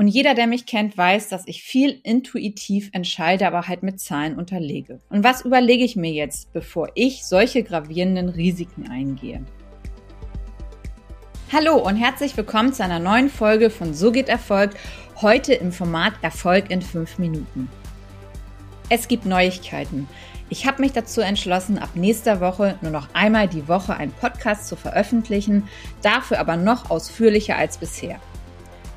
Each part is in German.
Und jeder, der mich kennt, weiß, dass ich viel intuitiv entscheide, aber halt mit Zahlen unterlege. Und was überlege ich mir jetzt, bevor ich solche gravierenden Risiken eingehe? Hallo und herzlich willkommen zu einer neuen Folge von So geht Erfolg, heute im Format Erfolg in fünf Minuten. Es gibt Neuigkeiten. Ich habe mich dazu entschlossen, ab nächster Woche nur noch einmal die Woche einen Podcast zu veröffentlichen, dafür aber noch ausführlicher als bisher.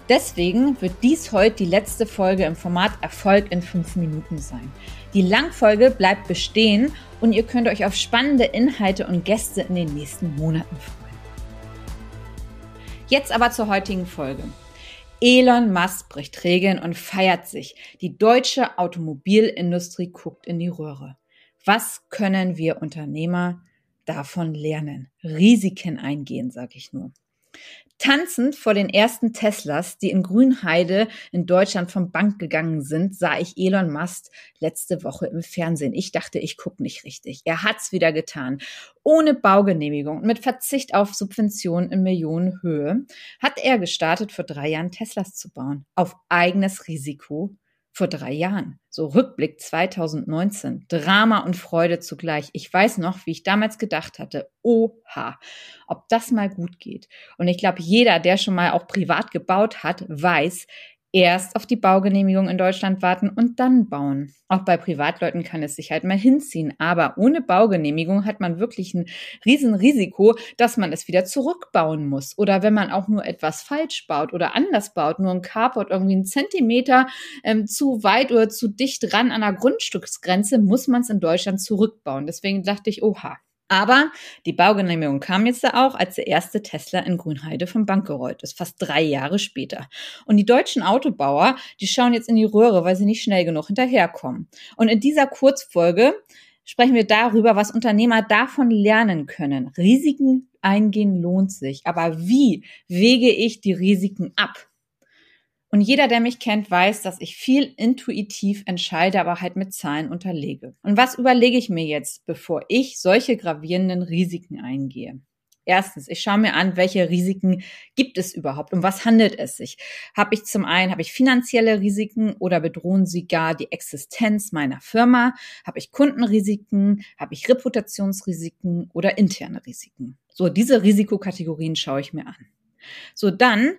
Deswegen wird dies heute die letzte Folge im Format Erfolg in fünf Minuten sein. Die Langfolge bleibt bestehen und ihr könnt euch auf spannende Inhalte und Gäste in den nächsten Monaten freuen. Jetzt aber zur heutigen Folge. Elon Musk bricht Regeln und feiert sich. Die deutsche Automobilindustrie guckt in die Röhre. Was können wir Unternehmer davon lernen? Risiken eingehen, sage ich nur. Tanzend vor den ersten Teslas, die in Grünheide in Deutschland vom Bank gegangen sind, sah ich Elon Musk letzte Woche im Fernsehen. Ich dachte, ich gucke nicht richtig. Er hat's wieder getan. Ohne Baugenehmigung, mit Verzicht auf Subventionen in Millionenhöhe, hat er gestartet, vor drei Jahren Teslas zu bauen. Auf eigenes Risiko vor drei Jahren. So Rückblick 2019. Drama und Freude zugleich. Ich weiß noch, wie ich damals gedacht hatte, oha, ob das mal gut geht. Und ich glaube, jeder, der schon mal auch privat gebaut hat, weiß, erst auf die Baugenehmigung in Deutschland warten und dann bauen. Auch bei Privatleuten kann es sich halt mal hinziehen. Aber ohne Baugenehmigung hat man wirklich ein Riesenrisiko, dass man es wieder zurückbauen muss. Oder wenn man auch nur etwas falsch baut oder anders baut, nur ein Carport irgendwie einen Zentimeter ähm, zu weit oder zu dicht ran an der Grundstücksgrenze, muss man es in Deutschland zurückbauen. Deswegen dachte ich, oha, aber die Baugenehmigung kam jetzt da auch, als der erste Tesla in Grünheide vom Bank gerollt ist, fast drei Jahre später. Und die deutschen Autobauer, die schauen jetzt in die Röhre, weil sie nicht schnell genug hinterherkommen. Und in dieser Kurzfolge sprechen wir darüber, was Unternehmer davon lernen können. Risiken eingehen lohnt sich. Aber wie wege ich die Risiken ab? Und jeder, der mich kennt, weiß, dass ich viel intuitiv entscheide, aber halt mit Zahlen unterlege. Und was überlege ich mir jetzt, bevor ich solche gravierenden Risiken eingehe? Erstens, ich schaue mir an, welche Risiken gibt es überhaupt? Um was handelt es sich? Habe ich zum einen, habe ich finanzielle Risiken oder bedrohen sie gar die Existenz meiner Firma? Habe ich Kundenrisiken? Habe ich Reputationsrisiken oder interne Risiken? So, diese Risikokategorien schaue ich mir an. So, dann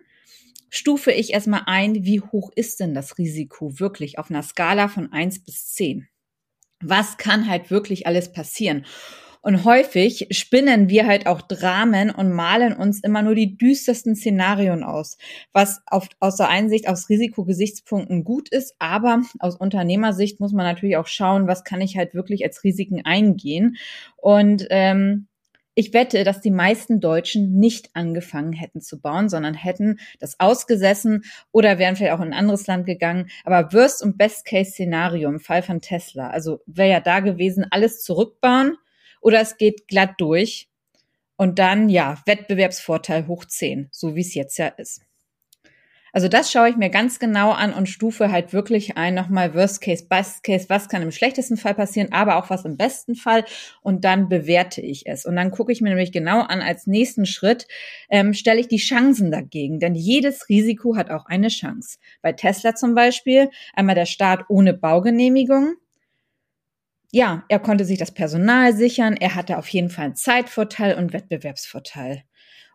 stufe ich erstmal ein, wie hoch ist denn das Risiko wirklich auf einer Skala von eins bis zehn? Was kann halt wirklich alles passieren? Und häufig spinnen wir halt auch Dramen und malen uns immer nur die düstersten Szenarien aus, was auf, aus der Einsicht aus Risikogesichtspunkten gut ist, aber aus Unternehmersicht muss man natürlich auch schauen, was kann ich halt wirklich als Risiken eingehen. Und ähm, ich wette, dass die meisten Deutschen nicht angefangen hätten zu bauen, sondern hätten das ausgesessen oder wären vielleicht auch in ein anderes Land gegangen. Aber Worst- und Best-Case-Szenario im Fall von Tesla, also wäre ja da gewesen, alles zurückbauen oder es geht glatt durch und dann, ja, Wettbewerbsvorteil hoch 10, so wie es jetzt ja ist. Also das schaue ich mir ganz genau an und stufe halt wirklich ein, nochmal Worst Case, Best Case, was kann im schlechtesten Fall passieren, aber auch was im besten Fall und dann bewerte ich es. Und dann gucke ich mir nämlich genau an, als nächsten Schritt ähm, stelle ich die Chancen dagegen, denn jedes Risiko hat auch eine Chance. Bei Tesla zum Beispiel einmal der Start ohne Baugenehmigung, ja, er konnte sich das Personal sichern, er hatte auf jeden Fall einen Zeitvorteil und Wettbewerbsvorteil.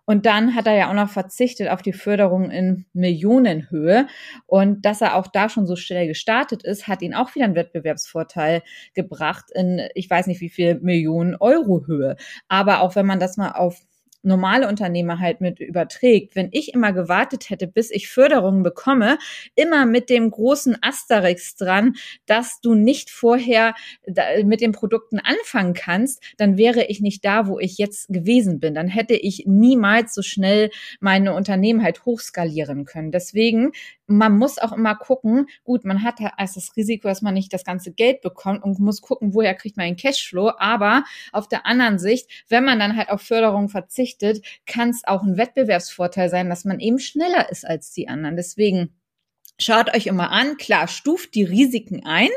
Und dann hat er ja auch noch verzichtet auf die Förderung in Millionenhöhe. Und dass er auch da schon so schnell gestartet ist, hat ihn auch wieder einen Wettbewerbsvorteil gebracht in, ich weiß nicht wie viel Millionen Euro Höhe. Aber auch wenn man das mal auf normale Unternehmer halt mit überträgt. Wenn ich immer gewartet hätte, bis ich Förderungen bekomme, immer mit dem großen Asterix dran, dass du nicht vorher mit den Produkten anfangen kannst, dann wäre ich nicht da, wo ich jetzt gewesen bin. Dann hätte ich niemals so schnell meine Unternehmen halt hochskalieren können. Deswegen man muss auch immer gucken, gut, man hat erst das Risiko, dass man nicht das ganze Geld bekommt und muss gucken, woher kriegt man den Cashflow. Aber auf der anderen Sicht, wenn man dann halt auf Förderung verzichtet, kann es auch ein Wettbewerbsvorteil sein, dass man eben schneller ist als die anderen. Deswegen Schaut euch immer an, klar, stuft die Risiken ein,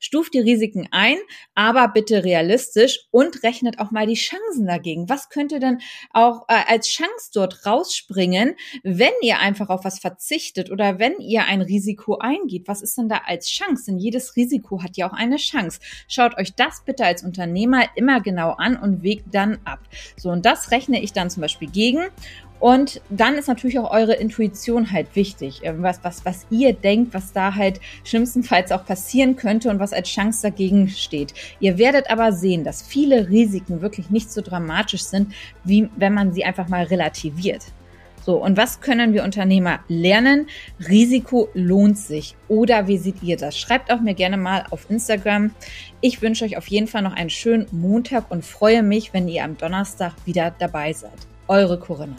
stuft die Risiken ein, aber bitte realistisch und rechnet auch mal die Chancen dagegen. Was könnte denn auch äh, als Chance dort rausspringen, wenn ihr einfach auf was verzichtet oder wenn ihr ein Risiko eingeht? Was ist denn da als Chance? Denn jedes Risiko hat ja auch eine Chance. Schaut euch das bitte als Unternehmer immer genau an und wägt dann ab. So, und das rechne ich dann zum Beispiel gegen und dann ist natürlich auch eure Intuition halt wichtig, äh, was, was, was ihr denkt, was da halt schlimmstenfalls auch passieren könnte und was als Chance dagegen steht. Ihr werdet aber sehen, dass viele Risiken wirklich nicht so dramatisch sind, wie wenn man sie einfach mal relativiert. So, und was können wir Unternehmer lernen? Risiko lohnt sich. Oder wie seht ihr das? Schreibt auch mir gerne mal auf Instagram. Ich wünsche euch auf jeden Fall noch einen schönen Montag und freue mich, wenn ihr am Donnerstag wieder dabei seid. Eure Corinna.